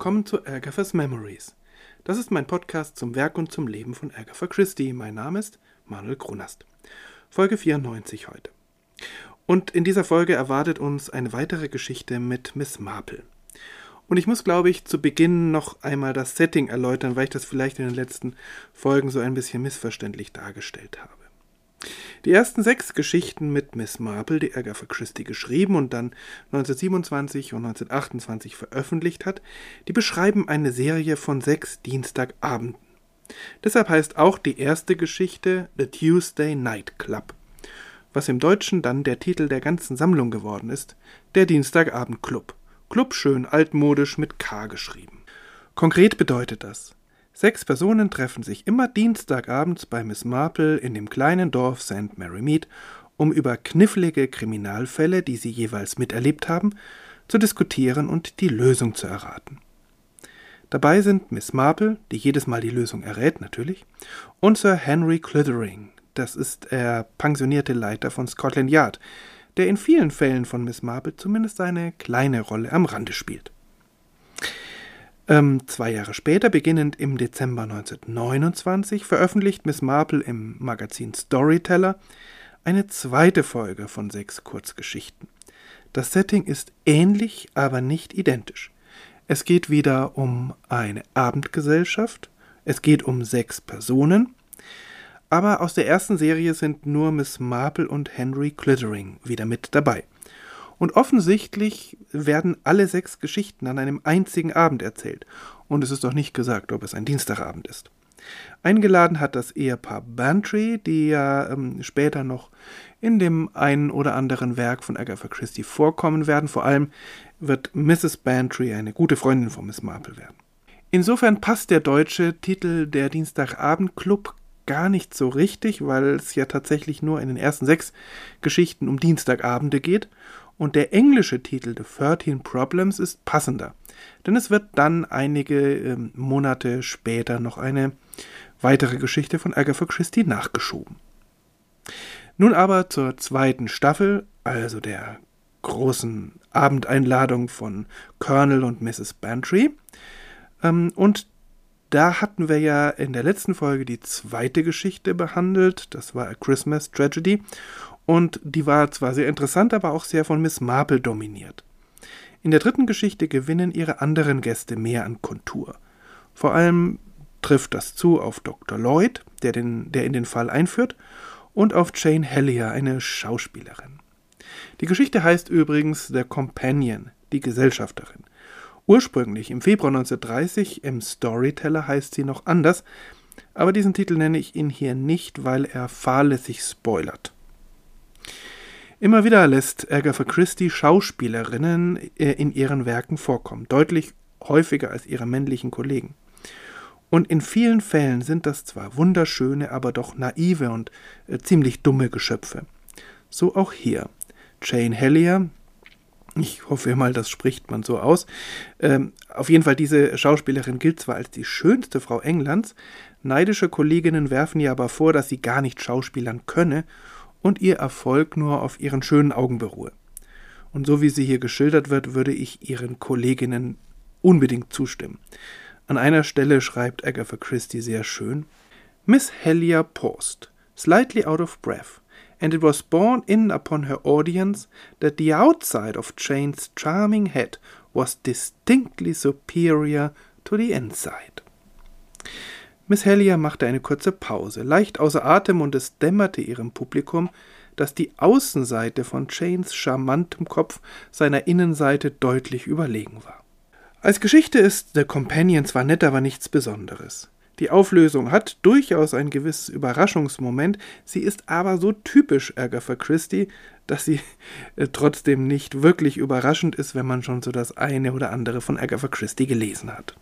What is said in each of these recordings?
willkommen zu Agatha's Memories. Das ist mein Podcast zum Werk und zum Leben von Agatha Christie. Mein Name ist Manuel Grunast. Folge 94 heute. Und in dieser Folge erwartet uns eine weitere Geschichte mit Miss Marple. Und ich muss, glaube ich, zu Beginn noch einmal das Setting erläutern, weil ich das vielleicht in den letzten Folgen so ein bisschen missverständlich dargestellt habe. Die ersten sechs Geschichten mit Miss Marple, die Agatha Christie geschrieben und dann 1927 und 1928 veröffentlicht hat, die beschreiben eine Serie von sechs Dienstagabenden. Deshalb heißt auch die erste Geschichte The Tuesday Night Club, was im Deutschen dann der Titel der ganzen Sammlung geworden ist, der Dienstagabend Club. Club schön altmodisch mit K geschrieben. Konkret bedeutet das, Sechs Personen treffen sich immer Dienstagabends bei Miss Marple in dem kleinen Dorf St. Mary Mead, um über knifflige Kriminalfälle, die sie jeweils miterlebt haben, zu diskutieren und die Lösung zu erraten. Dabei sind Miss Marple, die jedes Mal die Lösung errät natürlich, und Sir Henry Clithering, das ist der pensionierte Leiter von Scotland Yard, der in vielen Fällen von Miss Marple zumindest eine kleine Rolle am Rande spielt. Ähm, zwei Jahre später, beginnend im Dezember 1929, veröffentlicht Miss Marple im Magazin Storyteller eine zweite Folge von sechs Kurzgeschichten. Das Setting ist ähnlich, aber nicht identisch. Es geht wieder um eine Abendgesellschaft, es geht um sechs Personen, aber aus der ersten Serie sind nur Miss Marple und Henry Clittering wieder mit dabei. Und offensichtlich werden alle sechs Geschichten an einem einzigen Abend erzählt. Und es ist doch nicht gesagt, ob es ein Dienstagabend ist. Eingeladen hat das Ehepaar Bantry, die ja ähm, später noch in dem einen oder anderen Werk von Agatha Christie vorkommen werden. Vor allem wird Mrs. Bantry eine gute Freundin von Miss Marple werden. Insofern passt der deutsche Titel Der Dienstagabend-Club gar nicht so richtig, weil es ja tatsächlich nur in den ersten sechs Geschichten um Dienstagabende geht und der englische Titel The 13 Problems ist passender, denn es wird dann einige äh, Monate später noch eine weitere Geschichte von Agatha Christie nachgeschoben. Nun aber zur zweiten Staffel, also der großen Abendeinladung von Colonel und Mrs. Bantry. Ähm, und da hatten wir ja in der letzten Folge die zweite Geschichte behandelt, das war A Christmas Tragedy. Und die war zwar sehr interessant, aber auch sehr von Miss Marple dominiert. In der dritten Geschichte gewinnen ihre anderen Gäste mehr an Kontur. Vor allem trifft das zu auf Dr. Lloyd, der, den, der in den Fall einführt, und auf Jane Hellier, eine Schauspielerin. Die Geschichte heißt übrigens The Companion, die Gesellschafterin. Ursprünglich im Februar 1930 im Storyteller heißt sie noch anders, aber diesen Titel nenne ich ihn hier nicht, weil er fahrlässig spoilert. Immer wieder lässt Agatha Christie Schauspielerinnen äh, in ihren Werken vorkommen, deutlich häufiger als ihre männlichen Kollegen. Und in vielen Fällen sind das zwar wunderschöne, aber doch naive und äh, ziemlich dumme Geschöpfe. So auch hier. Jane Hellier, ich hoffe mal, das spricht man so aus. Ähm, auf jeden Fall, diese Schauspielerin gilt zwar als die schönste Frau Englands, neidische Kolleginnen werfen ihr aber vor, dass sie gar nicht schauspielern könne und ihr Erfolg nur auf ihren schönen Augen beruhe. Und so wie sie hier geschildert wird, würde ich ihren Kolleginnen unbedingt zustimmen. An einer Stelle schreibt Agatha Christie sehr schön: Miss Hellier paused, slightly out of breath, and it was borne in upon her audience that the outside of Jane's charming head was distinctly superior to the inside. Miss Hellier machte eine kurze Pause, leicht außer Atem, und es dämmerte ihrem Publikum, dass die Außenseite von Janes charmantem Kopf seiner Innenseite deutlich überlegen war. Als Geschichte ist The Companion zwar nett, aber nichts Besonderes. Die Auflösung hat durchaus ein gewisses Überraschungsmoment, sie ist aber so typisch Agatha Christie, dass sie äh, trotzdem nicht wirklich überraschend ist, wenn man schon so das eine oder andere von Agatha Christie gelesen hat.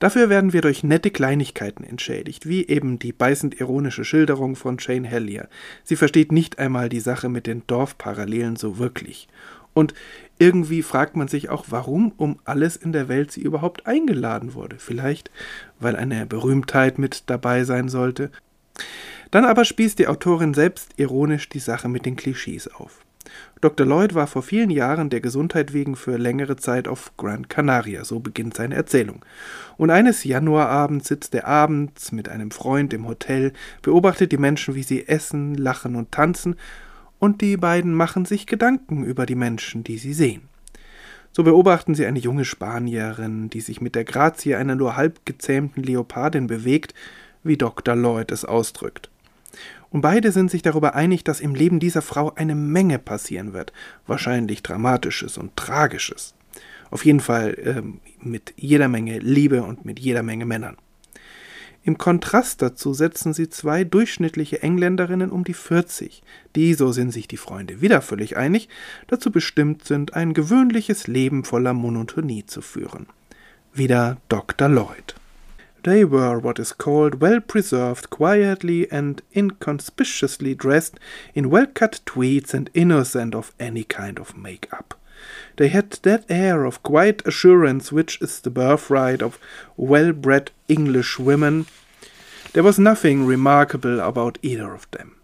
Dafür werden wir durch nette Kleinigkeiten entschädigt, wie eben die beißend ironische Schilderung von Jane Hellier. Sie versteht nicht einmal die Sache mit den Dorfparallelen so wirklich. Und irgendwie fragt man sich auch, warum um alles in der Welt sie überhaupt eingeladen wurde. Vielleicht, weil eine Berühmtheit mit dabei sein sollte. Dann aber spießt die Autorin selbst ironisch die Sache mit den Klischees auf. Dr. Lloyd war vor vielen Jahren der Gesundheit wegen für längere Zeit auf Gran Canaria, so beginnt seine Erzählung. Und eines Januarabends sitzt er abends mit einem Freund im Hotel, beobachtet die Menschen, wie sie essen, lachen und tanzen, und die beiden machen sich Gedanken über die Menschen, die sie sehen. So beobachten sie eine junge Spanierin, die sich mit der Grazie einer nur halb gezähmten Leopardin bewegt, wie Dr. Lloyd es ausdrückt. Und beide sind sich darüber einig, dass im Leben dieser Frau eine Menge passieren wird, wahrscheinlich Dramatisches und Tragisches. Auf jeden Fall äh, mit jeder Menge Liebe und mit jeder Menge Männern. Im Kontrast dazu setzen sie zwei durchschnittliche Engländerinnen um die 40, die, so sind sich die Freunde wieder völlig einig, dazu bestimmt sind, ein gewöhnliches Leben voller Monotonie zu führen. Wieder Dr. Lloyd. They were what is called well preserved, quietly and inconspicuously dressed in well cut tweeds and innocent of any kind of make up. They had that air of quiet assurance which is the birthright of well bred English women. There was nothing remarkable about either of them.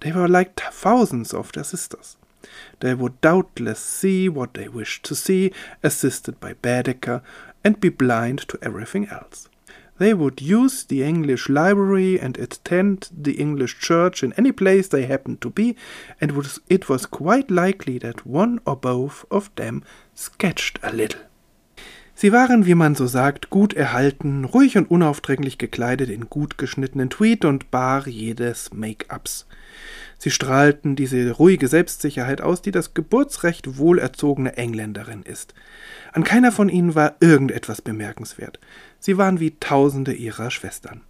They were like thousands of their sisters. They would doubtless see what they wished to see, assisted by Baedeker, and be blind to everything else. They would use the English library and attend the English church in any place they happened to be, and it was quite likely that one or both of them sketched a little. Sie waren, wie man so sagt, gut erhalten, ruhig und unaufdringlich gekleidet in gut geschnittenen Tweed und bar jedes Make-ups. Sie strahlten diese ruhige Selbstsicherheit aus, die das Geburtsrecht wohlerzogener Engländerin ist. An keiner von ihnen war irgendetwas bemerkenswert. Sie waren wie Tausende ihrer Schwestern.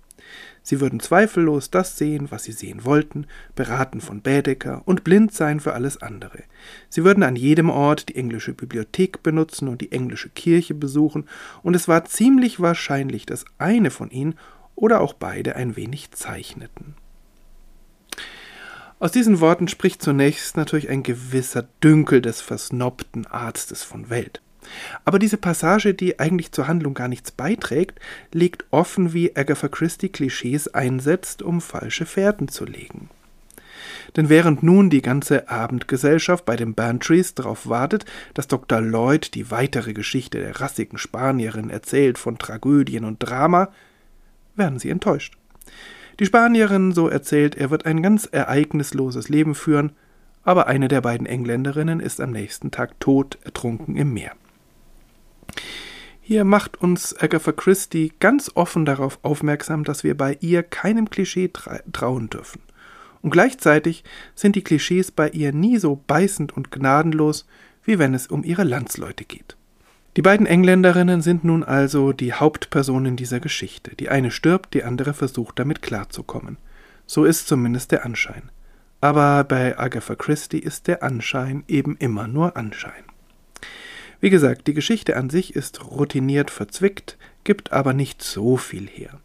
Sie würden zweifellos das sehen, was sie sehen wollten, beraten von Bädeker und blind sein für alles andere. Sie würden an jedem Ort die englische Bibliothek benutzen und die englische Kirche besuchen, und es war ziemlich wahrscheinlich, dass eine von ihnen oder auch beide ein wenig zeichneten. Aus diesen Worten spricht zunächst natürlich ein gewisser Dünkel des versnobten Arztes von Welt. Aber diese Passage, die eigentlich zur Handlung gar nichts beiträgt, legt offen, wie Agatha Christie Klischees einsetzt, um falsche Fährten zu legen. Denn während nun die ganze Abendgesellschaft bei den Bantries darauf wartet, dass Dr. Lloyd die weitere Geschichte der rassigen Spanierin erzählt von Tragödien und Drama, werden sie enttäuscht. Die Spanierin, so erzählt er, wird ein ganz ereignisloses Leben führen, aber eine der beiden Engländerinnen ist am nächsten Tag tot ertrunken im Meer. Hier macht uns Agatha Christie ganz offen darauf aufmerksam, dass wir bei ihr keinem Klischee trauen dürfen. Und gleichzeitig sind die Klischees bei ihr nie so beißend und gnadenlos, wie wenn es um ihre Landsleute geht. Die beiden Engländerinnen sind nun also die Hauptpersonen dieser Geschichte. Die eine stirbt, die andere versucht damit klarzukommen. So ist zumindest der Anschein. Aber bei Agatha Christie ist der Anschein eben immer nur Anschein. Wie gesagt, die Geschichte an sich ist routiniert verzwickt, gibt aber nicht so viel her.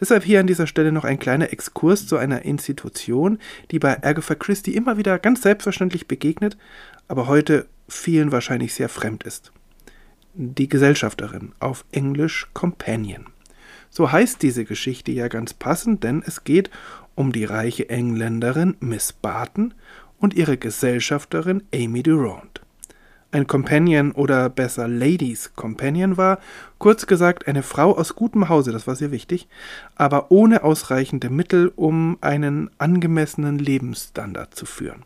Deshalb hier an dieser Stelle noch ein kleiner Exkurs zu einer Institution, die bei Agatha Christie immer wieder ganz selbstverständlich begegnet, aber heute vielen wahrscheinlich sehr fremd ist. Die Gesellschafterin, auf Englisch Companion. So heißt diese Geschichte ja ganz passend, denn es geht um die reiche Engländerin Miss Barton und ihre Gesellschafterin Amy Durant ein Companion oder besser Ladies Companion war, kurz gesagt eine Frau aus gutem Hause, das war sehr wichtig, aber ohne ausreichende Mittel, um einen angemessenen Lebensstandard zu führen.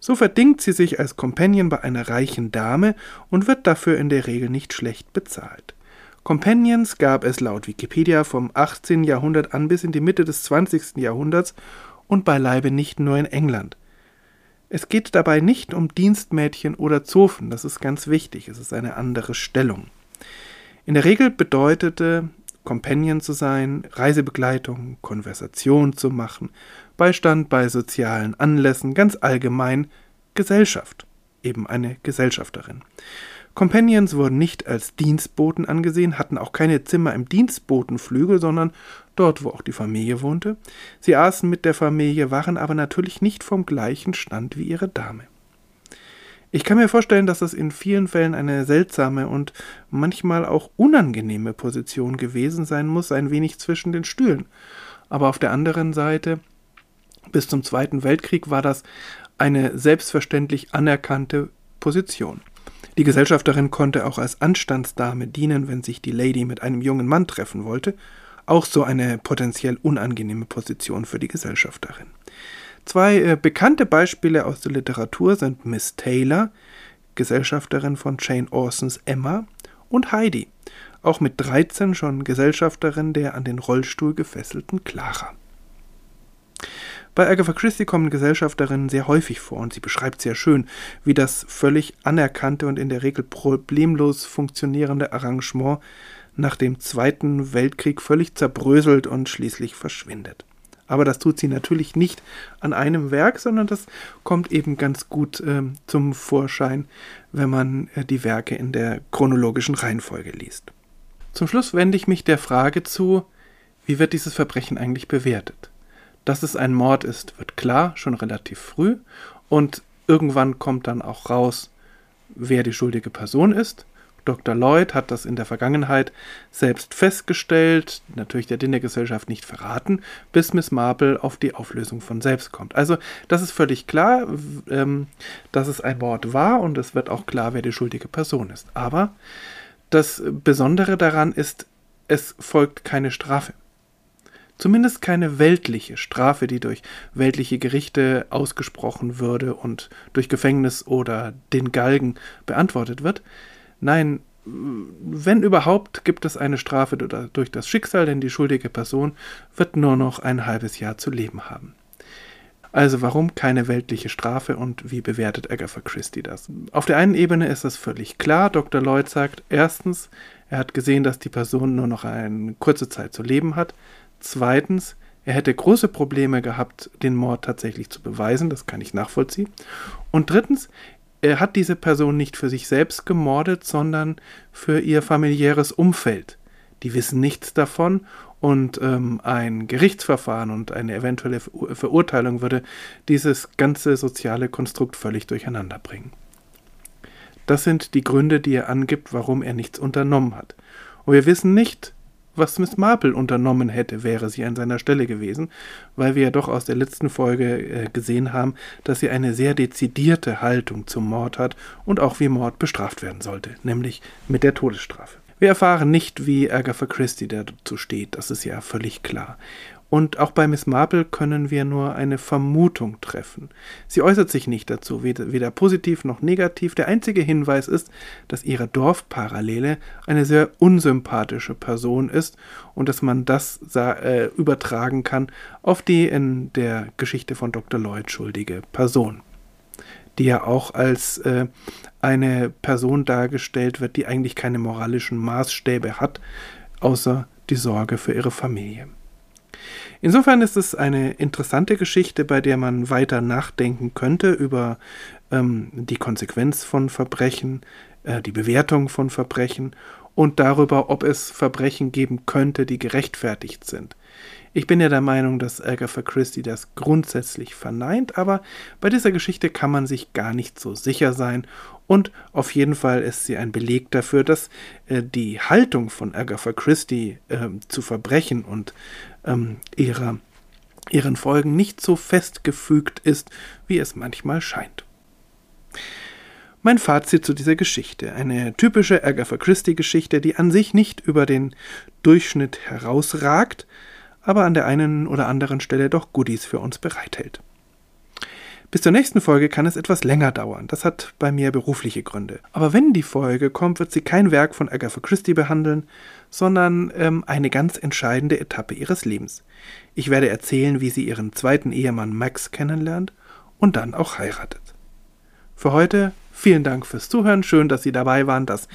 So verdingt sie sich als Companion bei einer reichen Dame und wird dafür in der Regel nicht schlecht bezahlt. Companions gab es laut Wikipedia vom 18. Jahrhundert an bis in die Mitte des 20. Jahrhunderts und beileibe nicht nur in England. Es geht dabei nicht um Dienstmädchen oder Zofen, das ist ganz wichtig, es ist eine andere Stellung. In der Regel bedeutete Companion zu sein, Reisebegleitung, Konversation zu machen, Beistand bei sozialen Anlässen, ganz allgemein Gesellschaft, eben eine Gesellschafterin. Companions wurden nicht als Dienstboten angesehen, hatten auch keine Zimmer im Dienstbotenflügel, sondern dort, wo auch die Familie wohnte. Sie aßen mit der Familie, waren aber natürlich nicht vom gleichen Stand wie ihre Dame. Ich kann mir vorstellen, dass das in vielen Fällen eine seltsame und manchmal auch unangenehme Position gewesen sein muss, ein wenig zwischen den Stühlen. Aber auf der anderen Seite bis zum Zweiten Weltkrieg war das eine selbstverständlich anerkannte Position. Die Gesellschafterin konnte auch als Anstandsdame dienen, wenn sich die Lady mit einem jungen Mann treffen wollte, auch so eine potenziell unangenehme Position für die Gesellschafterin. Zwei äh, bekannte Beispiele aus der Literatur sind Miss Taylor, Gesellschafterin von Jane Austen's Emma, und Heidi, auch mit 13 schon Gesellschafterin der an den Rollstuhl gefesselten Clara. Bei Agatha Christie kommen Gesellschafterinnen sehr häufig vor und sie beschreibt sehr schön, wie das völlig anerkannte und in der Regel problemlos funktionierende Arrangement nach dem Zweiten Weltkrieg völlig zerbröselt und schließlich verschwindet. Aber das tut sie natürlich nicht an einem Werk, sondern das kommt eben ganz gut äh, zum Vorschein, wenn man äh, die Werke in der chronologischen Reihenfolge liest. Zum Schluss wende ich mich der Frage zu, wie wird dieses Verbrechen eigentlich bewertet? Dass es ein Mord ist, wird klar, schon relativ früh, und irgendwann kommt dann auch raus, wer die schuldige Person ist. Dr. Lloyd hat das in der Vergangenheit selbst festgestellt, natürlich der Dinnergesellschaft nicht verraten, bis Miss Marple auf die Auflösung von selbst kommt. Also das ist völlig klar, ähm, dass es ein Mord war und es wird auch klar, wer die schuldige Person ist. Aber das Besondere daran ist, es folgt keine Strafe. Zumindest keine weltliche Strafe, die durch weltliche Gerichte ausgesprochen würde und durch Gefängnis oder den Galgen beantwortet wird. Nein, wenn überhaupt, gibt es eine Strafe durch das Schicksal, denn die schuldige Person wird nur noch ein halbes Jahr zu leben haben. Also warum keine weltliche Strafe und wie bewertet Agatha Christie das? Auf der einen Ebene ist es völlig klar. Dr. Lloyd sagt, erstens, er hat gesehen, dass die Person nur noch eine kurze Zeit zu leben hat. Zweitens, er hätte große Probleme gehabt, den Mord tatsächlich zu beweisen, das kann ich nachvollziehen. Und drittens, er hat diese Person nicht für sich selbst gemordet, sondern für ihr familiäres Umfeld. Die wissen nichts davon und ähm, ein Gerichtsverfahren und eine eventuelle Verurteilung würde dieses ganze soziale Konstrukt völlig durcheinander bringen. Das sind die Gründe, die er angibt, warum er nichts unternommen hat. Und wir wissen nicht, was Miss Marple unternommen hätte, wäre sie an seiner Stelle gewesen, weil wir ja doch aus der letzten Folge äh, gesehen haben, dass sie eine sehr dezidierte Haltung zum Mord hat und auch wie Mord bestraft werden sollte, nämlich mit der Todesstrafe. Wir erfahren nicht, wie Agatha Christie dazu steht, das ist ja völlig klar. Und auch bei Miss Marple können wir nur eine Vermutung treffen. Sie äußert sich nicht dazu, weder, weder, positiv noch negativ. Der einzige Hinweis ist, dass ihre Dorfparallele eine sehr unsympathische Person ist und dass man das äh, übertragen kann auf die in der Geschichte von Dr. Lloyd schuldige Person die ja auch als äh, eine Person dargestellt wird, die eigentlich keine moralischen Maßstäbe hat, außer die Sorge für ihre Familie. Insofern ist es eine interessante Geschichte, bei der man weiter nachdenken könnte über ähm, die Konsequenz von Verbrechen, äh, die Bewertung von Verbrechen und darüber, ob es Verbrechen geben könnte, die gerechtfertigt sind. Ich bin ja der Meinung, dass Agatha Christie das grundsätzlich verneint, aber bei dieser Geschichte kann man sich gar nicht so sicher sein und auf jeden Fall ist sie ein Beleg dafür, dass äh, die Haltung von Agatha Christie äh, zu Verbrechen und ähm, ihrer, ihren Folgen nicht so festgefügt ist, wie es manchmal scheint. Mein Fazit zu dieser Geschichte. Eine typische Agatha Christie-Geschichte, die an sich nicht über den Durchschnitt herausragt, aber an der einen oder anderen Stelle doch Goodies für uns bereithält. Bis zur nächsten Folge kann es etwas länger dauern. Das hat bei mir berufliche Gründe. Aber wenn die Folge kommt, wird sie kein Werk von Agatha Christie behandeln, sondern ähm, eine ganz entscheidende Etappe ihres Lebens. Ich werde erzählen, wie sie ihren zweiten Ehemann Max kennenlernt und dann auch heiratet. Für heute vielen Dank fürs Zuhören. Schön, dass Sie dabei waren, dass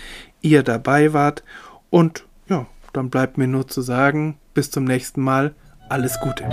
ihr dabei wart. Und ja, dann bleibt mir nur zu sagen, bis zum nächsten Mal. Alles Gute.